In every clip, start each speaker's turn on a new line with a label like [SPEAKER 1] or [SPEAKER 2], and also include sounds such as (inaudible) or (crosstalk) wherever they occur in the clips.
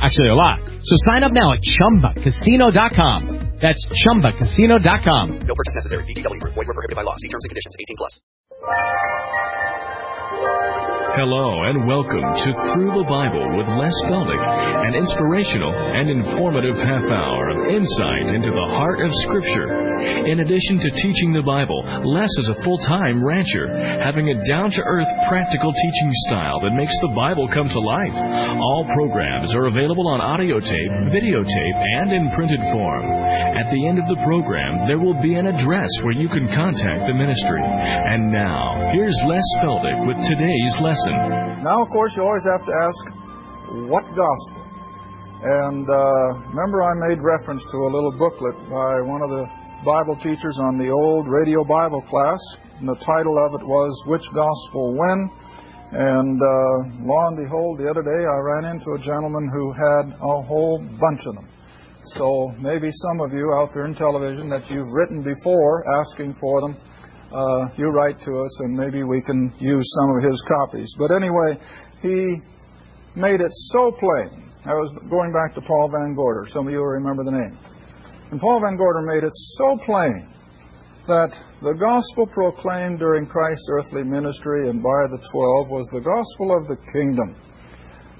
[SPEAKER 1] Actually, a lot. So sign up now at ChumbaCasino.com. That's ChumbaCasino.com.
[SPEAKER 2] No purchase necessary. VGW Group. Void were prohibited by law. See terms and conditions. 18 plus.
[SPEAKER 3] Hello and welcome to Through the Bible with Les Feldick, an inspirational and informative half hour of insight into the heart of Scripture. In addition to teaching the Bible, Les is a full-time rancher, having a down-to-earth practical teaching style that makes the Bible come to life. All programs are available on audio tape, videotape, and in printed form. At the end of the program, there will be an address where you can contact the ministry. And now, here's Les Feldick with today's lesson.
[SPEAKER 4] Now, of course, you always have to ask, what gospel? And uh, remember, I made reference to a little booklet by one of the Bible teachers on the old radio Bible class, and the title of it was Which Gospel When? And uh, lo and behold, the other day I ran into a gentleman who had a whole bunch of them. So maybe some of you out there in television that you've written before asking for them, uh, you write to us and maybe we can use some of his copies. But anyway, he made it so plain. I was going back to Paul Van Gorder. Some of you will remember the name. And Paul Van Gorder made it so plain that the gospel proclaimed during Christ's earthly ministry and by the twelve was the gospel of the kingdom.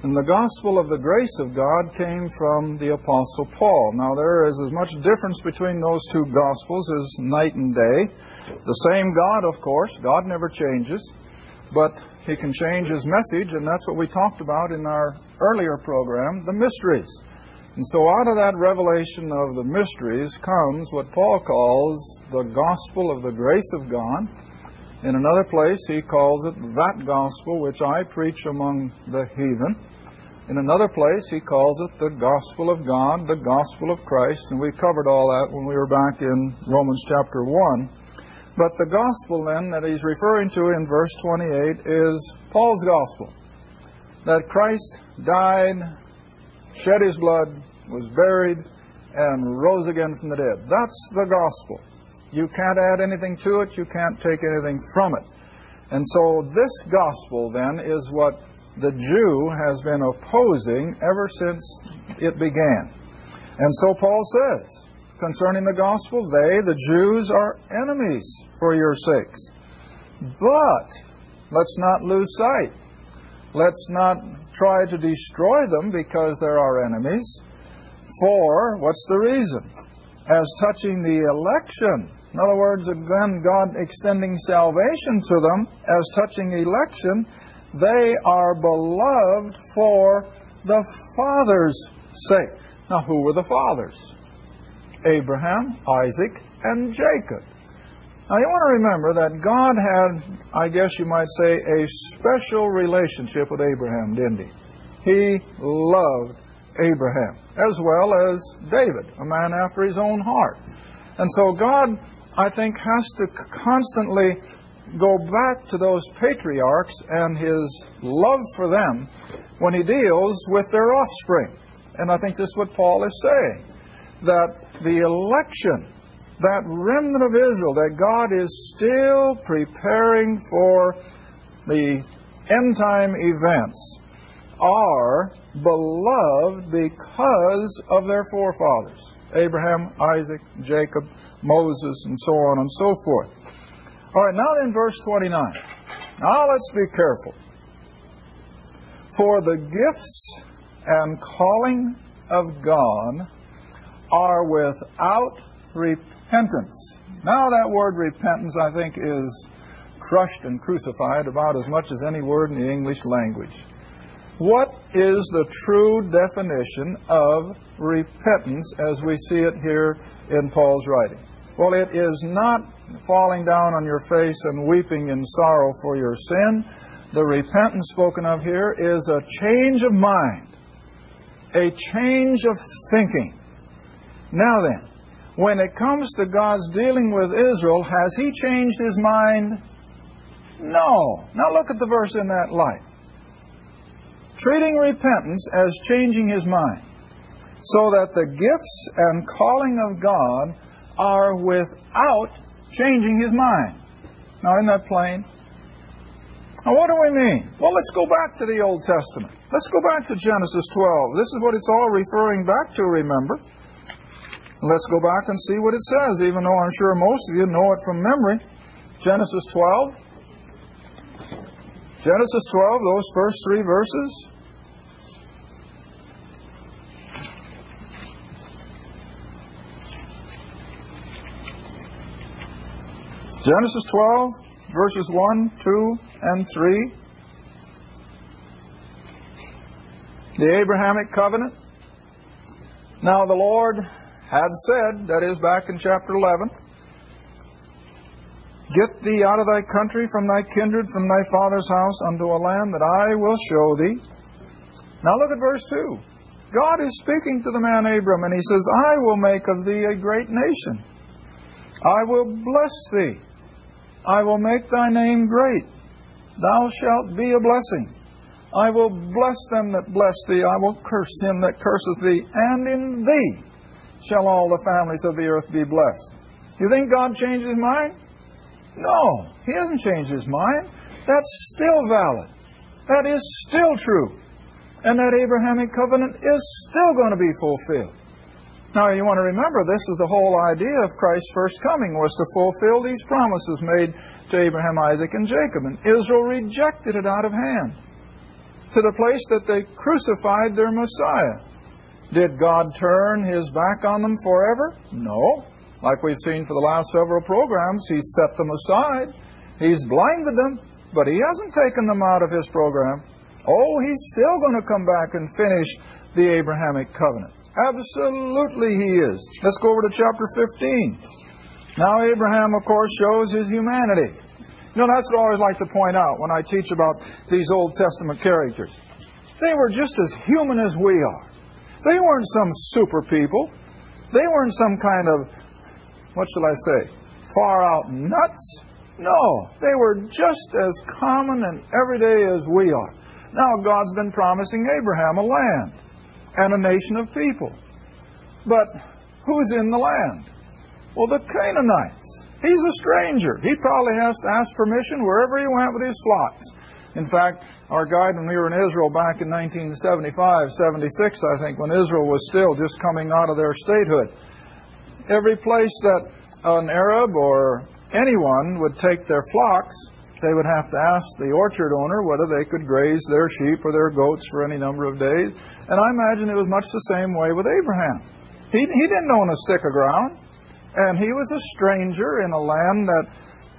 [SPEAKER 4] And the gospel of the grace of God came from the Apostle Paul. Now, there is as much difference between those two gospels as night and day. The same God, of course, God never changes, but He can change His message, and that's what we talked about in our earlier program the mysteries. And so, out of that revelation of the mysteries comes what Paul calls the gospel of the grace of God. In another place, he calls it that gospel which I preach among the heathen. In another place, he calls it the gospel of God, the gospel of Christ, and we covered all that when we were back in Romans chapter 1. But the gospel then that he's referring to in verse 28 is Paul's gospel. That Christ died, shed his blood, was buried, and rose again from the dead. That's the gospel. You can't add anything to it, you can't take anything from it. And so this gospel then is what the Jew has been opposing ever since it began. And so Paul says, concerning the gospel, they, the Jews, are enemies for your sakes. But let's not lose sight. Let's not try to destroy them because they're our enemies. For, what's the reason? As touching the election, in other words, again, God extending salvation to them, as touching election, they are beloved for the Father's sake. Now, who were the fathers? Abraham, Isaac, and Jacob. Now, you want to remember that God had, I guess you might say, a special relationship with Abraham, didn't he? He loved Abraham, as well as David, a man after his own heart. And so God, I think, has to constantly go back to those patriarchs and his love for them when he deals with their offspring. And I think this is what Paul is saying that the election, that remnant of Israel, that God is still preparing for the end time events, are beloved because of their forefathers Abraham, Isaac, Jacob, Moses, and so on and so forth. All right, now in verse 29. Now let's be careful. For the gifts and calling of God are without repentance. Now, that word repentance, I think, is crushed and crucified about as much as any word in the English language. What is the true definition of repentance as we see it here in Paul's writing? Well, it is not falling down on your face and weeping in sorrow for your sin. The repentance spoken of here is a change of mind, a change of thinking. Now then, when it comes to God's dealing with Israel, has he changed his mind? No. Now look at the verse in that light. Treating repentance as changing his mind, so that the gifts and calling of God are without changing his mind. Now, isn't that plain? Now, what do we mean? Well, let's go back to the Old Testament. Let's go back to Genesis 12. This is what it's all referring back to, remember. Let's go back and see what it says, even though I'm sure most of you know it from memory. Genesis 12. Genesis 12, those first three verses. Genesis 12, verses 1, 2, and 3. The Abrahamic covenant. Now the Lord had said, that is back in chapter 11, Get thee out of thy country, from thy kindred, from thy father's house, unto a land that I will show thee. Now look at verse 2. God is speaking to the man Abram, and he says, I will make of thee a great nation. I will bless thee. I will make thy name great. Thou shalt be a blessing. I will bless them that bless thee. I will curse him that curseth thee. And in thee shall all the families of the earth be blessed. You think God changed his mind? No, he hasn't changed his mind. That's still valid. That is still true. And that Abrahamic covenant is still going to be fulfilled. Now, you want to remember, this is the whole idea of Christ's first coming, was to fulfill these promises made to Abraham, Isaac, and Jacob. And Israel rejected it out of hand to the place that they crucified their Messiah. Did God turn his back on them forever? No. Like we've seen for the last several programs, He's set them aside. He's blinded them, but He hasn't taken them out of His program. Oh, He's still going to come back and finish the Abrahamic covenant. Absolutely, He is. Let's go over to chapter 15. Now, Abraham, of course, shows his humanity. You know, that's what I always like to point out when I teach about these Old Testament characters. They were just as human as we are. They weren't some super people. They weren't some kind of what shall I say, far out nuts. No, they were just as common and everyday as we are. Now, God's been promising Abraham a land and a nation of people. But who's in the land? Well, the Canaanites. He's a stranger. He probably has to ask permission wherever he went with his flocks. In fact, our guide when we were in Israel back in 1975, 76, I think, when Israel was still just coming out of their statehood, every place that an Arab or anyone would take their flocks, they would have to ask the orchard owner whether they could graze their sheep or their goats for any number of days. And I imagine it was much the same way with Abraham. He, he didn't own a stick of ground, and he was a stranger in a land that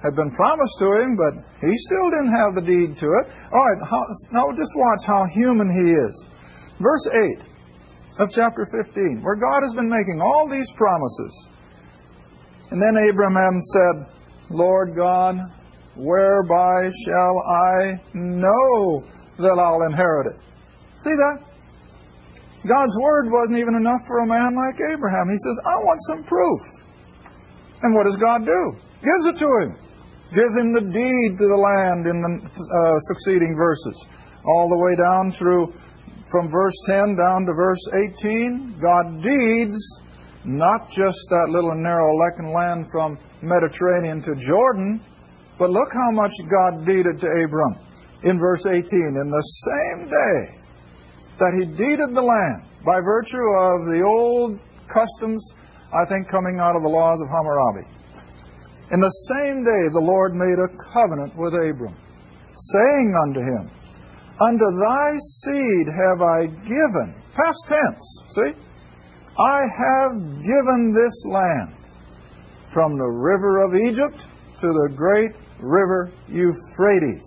[SPEAKER 4] had been promised to him, but he still didn't have the deed to it. All right, how, now just watch how human he is. Verse 8 of chapter 15, where God has been making all these promises. And then Abraham said, Lord God, whereby shall I know that I'll inherit it? See that? God's word wasn't even enough for a man like Abraham. He says, I want some proof. And what does God do? Gives it to him. Gives him the deed to the land in the uh, succeeding verses. All the way down through from verse 10 down to verse 18, God deeds not just that little narrow Lecan land from Mediterranean to Jordan, but look how much God deeded to Abram in verse 18. In the same day that he deeded the land by virtue of the old customs, I think coming out of the laws of Hammurabi. In the same day the Lord made a covenant with Abram, saying unto him, Unto thy seed have I given, past tense, see? I have given this land from the river of Egypt to the great river Euphrates.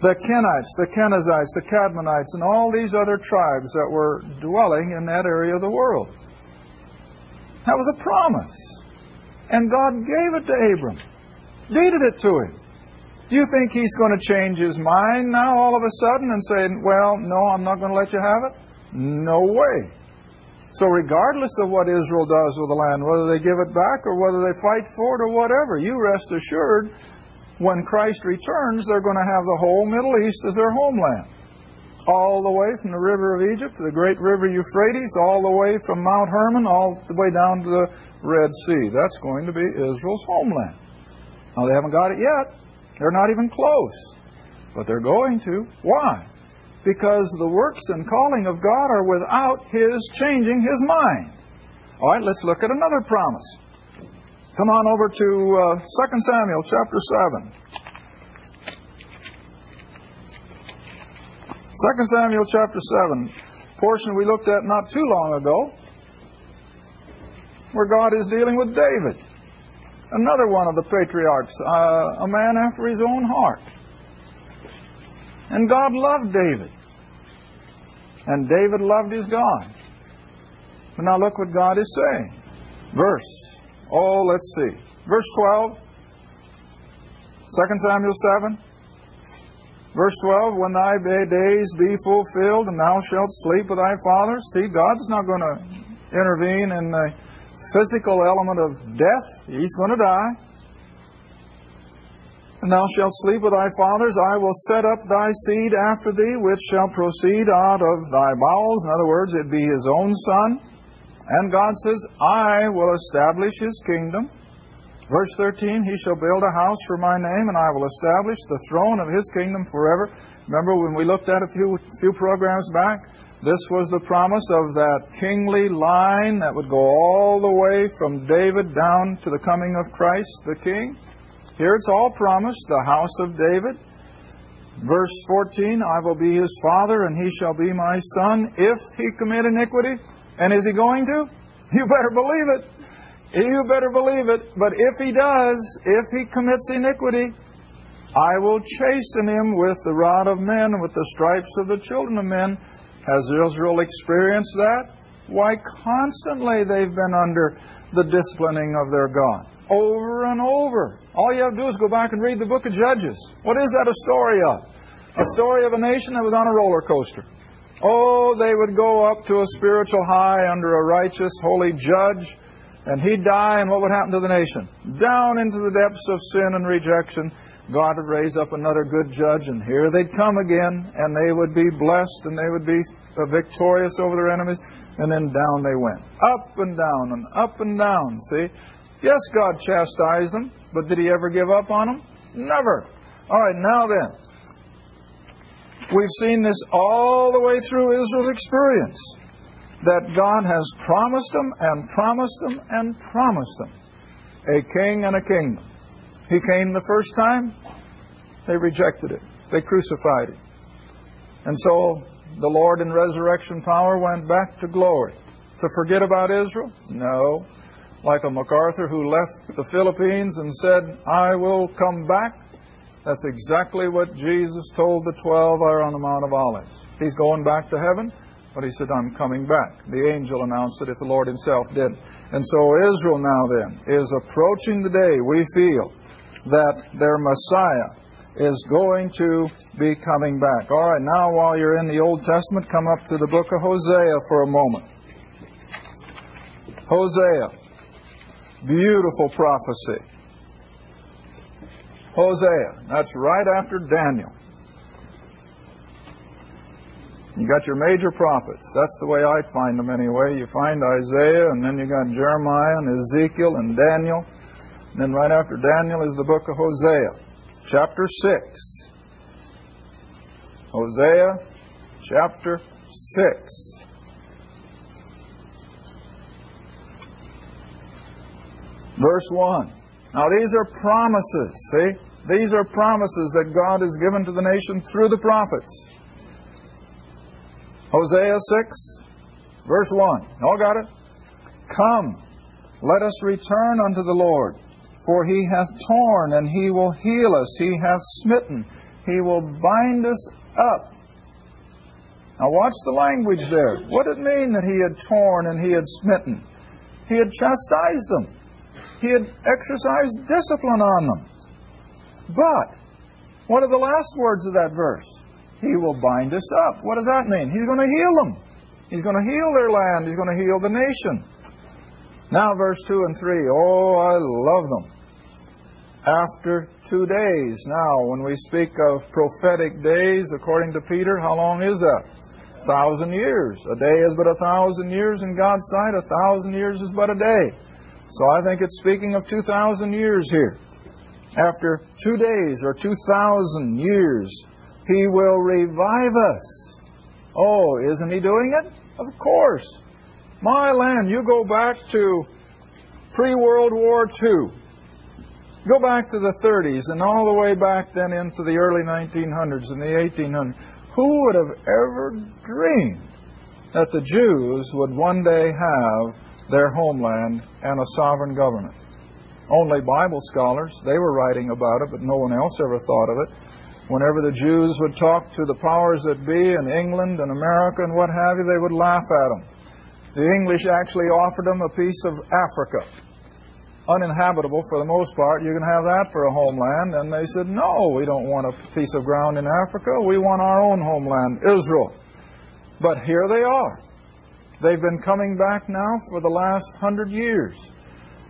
[SPEAKER 4] The Kenites, the Kenizzites, the Kadmonites, and all these other tribes that were dwelling in that area of the world. That was a promise. And God gave it to Abram, deeded it to him. Do you think he's going to change his mind now all of a sudden and say, well, no, I'm not going to let you have it? No way. So, regardless of what Israel does with the land, whether they give it back or whether they fight for it or whatever, you rest assured when Christ returns, they're going to have the whole Middle East as their homeland. All the way from the river of Egypt to the great river Euphrates, all the way from Mount Hermon, all the way down to the Red Sea. That's going to be Israel's homeland. Now, they haven't got it yet. They're not even close. But they're going to. Why? Because the works and calling of God are without His changing His mind. All right, let's look at another promise. Come on over to uh, 2 Samuel chapter 7. 2 Samuel chapter 7, portion we looked at not too long ago, where God is dealing with David, another one of the patriarchs, uh, a man after his own heart. And God loved David. And David loved his God. But now look what God is saying. Verse, oh, let's see. Verse 12, 2 Samuel 7. Verse 12, when thy days be fulfilled and thou shalt sleep with thy fathers. See, God's not going to intervene in the physical element of death. He's going to die. And thou shalt sleep with thy fathers. I will set up thy seed after thee, which shall proceed out of thy bowels. In other words, it be his own son. And God says, I will establish his kingdom. Verse 13, He shall build a house for my name, and I will establish the throne of his kingdom forever. Remember when we looked at a few, few programs back? This was the promise of that kingly line that would go all the way from David down to the coming of Christ the King. Here it's all promised, the house of David. Verse 14, I will be his father, and he shall be my son if he commit iniquity. And is he going to? (laughs) You better believe it. You better believe it. But if he does, if he commits iniquity, I will chasten him with the rod of men with the stripes of the children of men. Has Israel experienced that? Why, constantly they've been under the disciplining of their God. Over and over. All you have to do is go back and read the book of Judges. What is that a story of? A story of a nation that was on a roller coaster. Oh, they would go up to a spiritual high under a righteous, holy judge, and he'd die, and what would happen to the nation? Down into the depths of sin and rejection. God would raise up another good judge, and here they'd come again, and they would be blessed, and they would be uh, victorious over their enemies, and then down they went. Up and down, and up and down, see? Yes, God chastised them, but did He ever give up on them? Never. All right, now then. We've seen this all the way through Israel's experience that God has promised them and promised them and promised them a king and a kingdom. He came the first time, they rejected it, they crucified him. And so the Lord in resurrection power went back to glory. To forget about Israel? No. Like a MacArthur who left the Philippines and said, I will come back. That's exactly what Jesus told the twelve are on the Mount of Olives. He's going back to heaven. But he said, I'm coming back. The angel announced it if the Lord himself did. And so Israel now then is approaching the day we feel that their Messiah is going to be coming back. All right, now while you're in the Old Testament, come up to the book of Hosea for a moment. Hosea. Beautiful prophecy. Hosea. That's right after Daniel. You got your major prophets. That's the way I find them anyway. You find Isaiah, and then you got Jeremiah and Ezekiel and Daniel. And then right after Daniel is the book of Hosea, chapter 6. Hosea, chapter 6. Verse 1. Now these are promises, see? These are promises that God has given to the nation through the prophets. Hosea 6, verse 1. All got it? Come, let us return unto the Lord, for he hath torn, and he will heal us. He hath smitten, he will bind us up. Now, watch the language there. What did it mean that he had torn and he had smitten? He had chastised them, he had exercised discipline on them. But, what are the last words of that verse? He will bind us up. What does that mean? He's going to heal them. He's going to heal their land. He's going to heal the nation. Now, verse 2 and 3. Oh, I love them. After two days. Now, when we speak of prophetic days, according to Peter, how long is that? A thousand years. A day is but a thousand years in God's sight. A thousand years is but a day. So I think it's speaking of 2,000 years here. After two days or 2,000 years, He will revive us. Oh, isn't He doing it? Of course. My land, you go back to pre World War II. Go back to the 30s and all the way back then into the early 1900s and the 1800s. Who would have ever dreamed that the Jews would one day have their homeland and a sovereign government? Only Bible scholars, they were writing about it, but no one else ever thought of it. Whenever the Jews would talk to the powers that be in England and America and what have you, they would laugh at them. The English actually offered them a piece of Africa, uninhabitable for the most part. You can have that for a homeland. And they said, no, we don't want a piece of ground in Africa. We want our own homeland, Israel. But here they are. They've been coming back now for the last hundred years.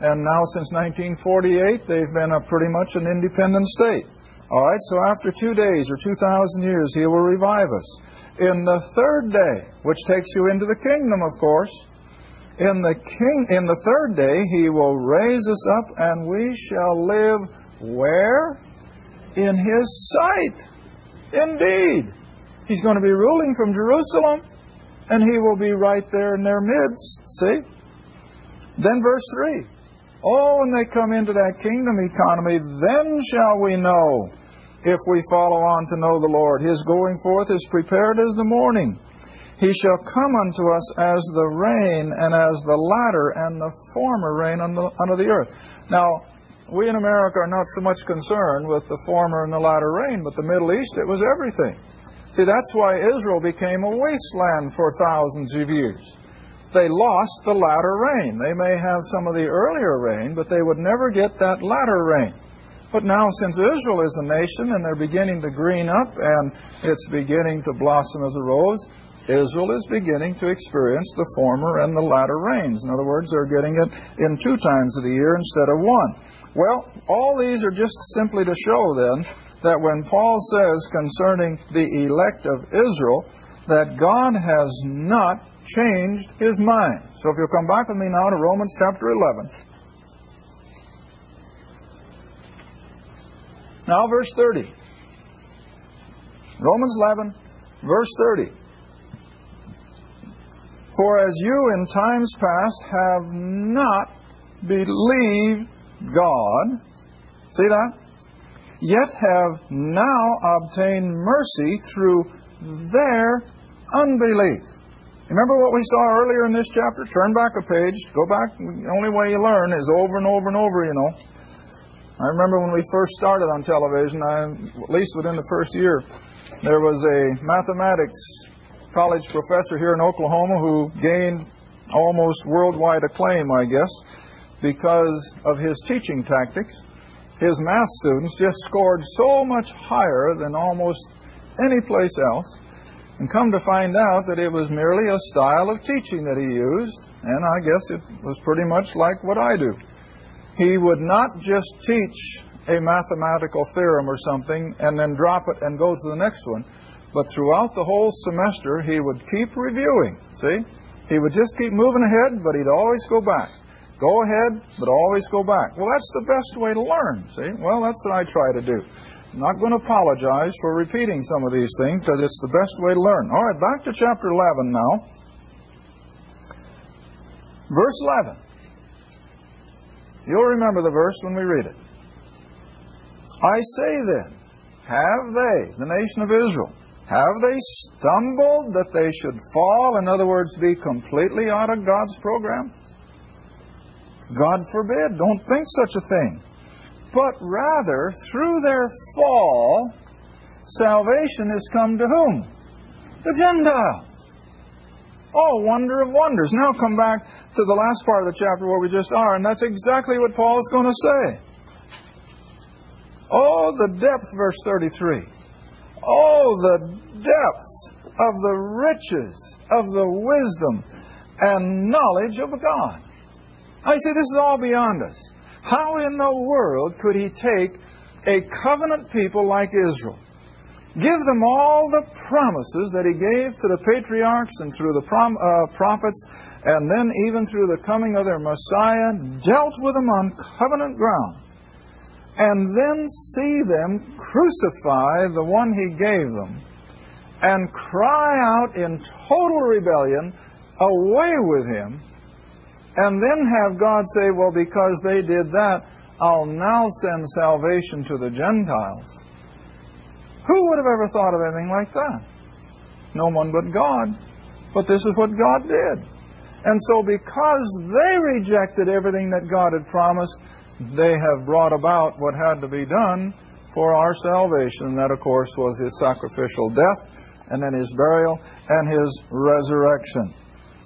[SPEAKER 4] And now, since 1948, they've been a pretty much an independent state. All right, so after two days or 2,000 years, he will revive us. In the third day, which takes you into the kingdom, of course, in the king in the third day he will raise us up and we shall live where? In his sight. Indeed. He's going to be ruling from Jerusalem and he will be right there in their midst. See? Then verse 3. Oh, when they come into that kingdom economy, then shall we know if we follow on to know the Lord. His going forth is prepared as the morning. He shall come unto us as the rain and as the latter and the former rain under the earth. Now, we in America are not so much concerned with the former and the latter rain, but the Middle East, it was everything. See, that's why Israel became a wasteland for thousands of years they lost the latter rain. They may have some of the earlier rain, but they would never get that latter rain. But now, since Israel is a nation and they're beginning to green up and it's beginning to blossom as a rose, Israel is beginning to experience the former and the latter rains. In other words, they're getting it in two times of the year instead of one. Well, all these are just simply to show then that when Paul says concerning the elect of Israel that God has not changed his mind. So if you'll come back with me now to Romans chapter 11. Now, verse 30. Romans 11, verse 30. For as you in times past have not believed God, see that? Yet have now obtained mercy through their unbelief. Remember what we saw earlier in this chapter? Turn back a page. Go back. The only way you learn is over and over and over, you know. I remember when we first started on television, I, at least within the first year, there was a mathematics college professor here in Oklahoma who gained almost worldwide acclaim, I guess, because of his teaching tactics. His math students just scored so much higher than almost any place else and come to find out that it was merely a style of teaching that he used, and I guess it was pretty much like what I do. He would not just teach a mathematical theorem or something and then drop it and go to the next one, but throughout the whole semester he would keep reviewing. See? He would just keep moving ahead, but he'd always go back. Go ahead, but always go back. Well, that's the best way to learn. See? Well, that's what I try to do. I'm not going to apologize for repeating some of these things because it's the best way to learn. All right, back to chapter 11 now. Verse 11. You'll remember the verse when we read it. I say then, have they, the nation of Israel, have they stumbled that they should fall? In other words, be completely out of God's program? God forbid. Don't think such a thing but rather through their fall, salvation has come to whom? The Gentiles. Oh, wonder of wonders. Now come back to the last part of the chapter where we just are, and that's exactly what Paul is going to say. Oh, the depth, verse 33. Oh, the depths of the riches of the wisdom and knowledge of God. I say this is all beyond us. How in the world could he take a covenant people like Israel, give them all the promises that he gave to the patriarchs and through the prom, uh, prophets, and then even through the coming of their Messiah, dealt with them on covenant ground, and then see them crucify the one he gave them and cry out in total rebellion, away with him, and then have God say, Well, because they did that, I'll now send salvation to the Gentiles. Who would have ever thought of anything like that? No one but God. But this is what God did. And so, because they rejected everything that God had promised, they have brought about what had to be done for our salvation. And that, of course, was his sacrificial death and then his burial and his resurrection.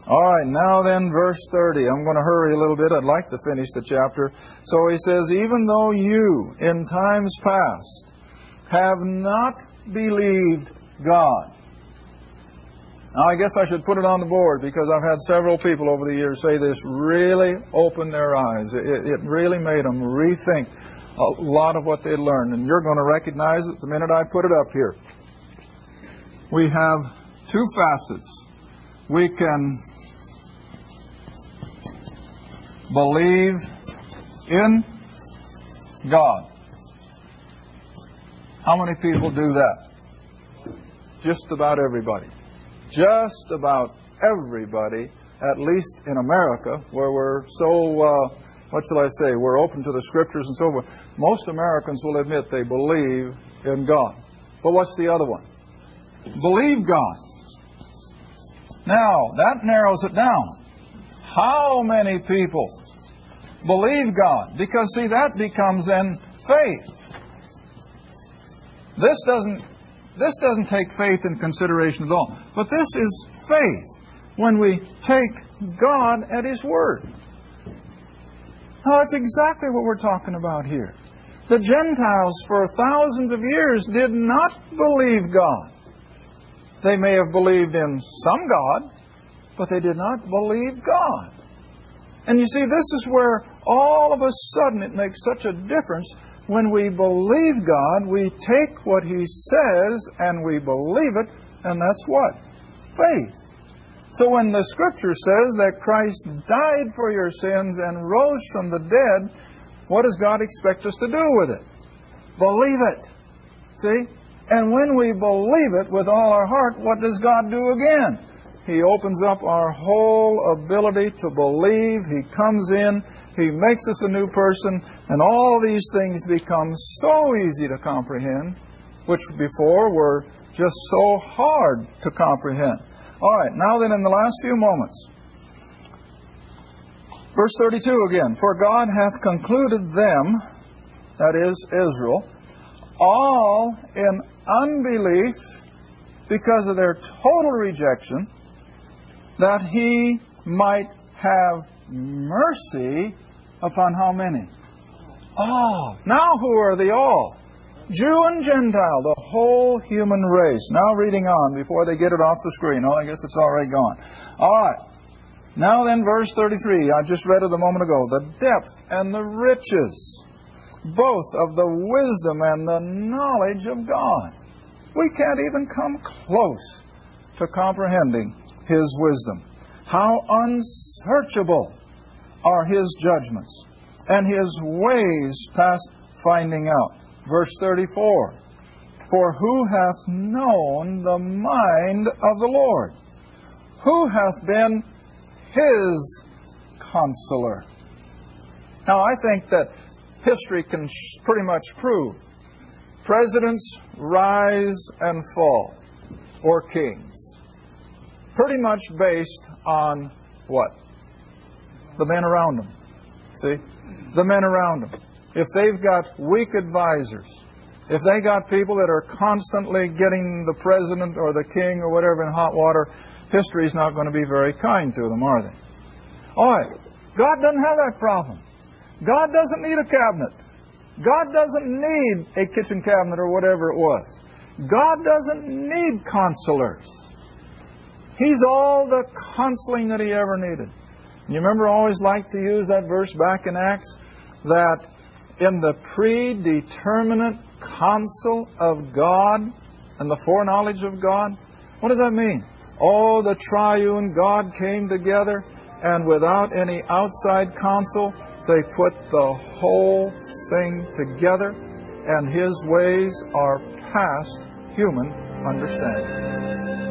[SPEAKER 4] All right, now then, verse 30. I'm going to hurry a little bit. I'd like to finish the chapter. So he says, Even though you, in times past, have not believed God. Now, I guess I should put it on the board because I've had several people over the years say this really opened their eyes. It, it really made them rethink a lot of what they learned. And you're going to recognize it the minute I put it up here we have two facets. We can believe in God. How many people do that? Just about everybody. Just about everybody, at least in America, where we're so, uh, what shall I say, we're open to the scriptures and so forth. Most Americans will admit they believe in God. But what's the other one? believe God. Now, that narrows it down. How many people believe God? Because, see, that becomes then faith. This doesn't, this doesn't take faith in consideration at all. But this is faith when we take God at His Word. Now, that's exactly what we're talking about here. The Gentiles, for thousands of years, did not believe God. They may have believed in some God, but they did not believe God. And you see, this is where all of a sudden it makes such a difference when we believe God, we take what He says and we believe it, and that's what? Faith. So when the Scripture says that Christ died for your sins and rose from the dead, what does God expect us to do with it? Believe it. See? And when we believe it with all our heart, what does God do again? He opens up our whole ability to believe. He comes in. He makes us a new person. And all these things become so easy to comprehend, which before were just so hard to comprehend. All right, now then, in the last few moments, verse 32 again For God hath concluded them, that is, Israel, all in unbelief because of their total rejection, that he might have mercy upon how many? All. Now, who are the all? Jew and Gentile, the whole human race. Now, reading on before they get it off the screen. Oh, I guess it's already gone. All right. Now, then, verse 33. I just read it a moment ago. The depth and the riches, both of the wisdom and the knowledge of God. We can't even come close to comprehending His wisdom. How unsearchable are His judgments, and His ways past finding out. Verse 34 For who hath known the mind of the Lord? Who hath been His counselor? Now, I think that history can pretty much prove Presidents rise and fall, or kings. Pretty much based on what? The men around them. See? The men around them. If they've got weak advisors, if they got people that are constantly getting the president or the king or whatever in hot water, history's not going to be very kind to them, are they? All right. God doesn't have that problem. God doesn't need a cabinet. God doesn't need a kitchen cabinet or whatever it was. God doesn't need counselors. He's all the counseling that he ever needed. You remember I always like to use that verse back in Acts that in the predeterminate counsel of God and the foreknowledge of God. What does that mean? All the triune God came together and without any outside counsel, they put the whole thing together and his ways are past human understanding.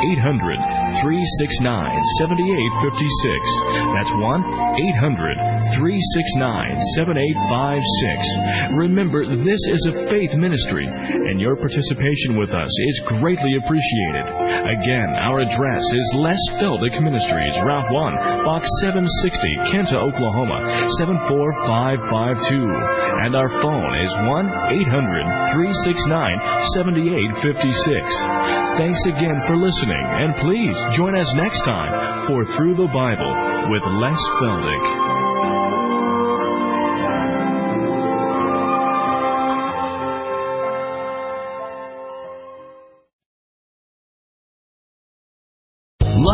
[SPEAKER 3] 800 369 7856. That's 1 800 369 7856. Remember, this is a faith ministry, and your participation with us is greatly appreciated. Again, our address is Les Feldick Ministries, Route 1, Box 760, Kinta, Oklahoma 74552. And our phone is 1 800 369 7856. Thanks again for listening and please join us next time for Through the Bible with Les Feldick.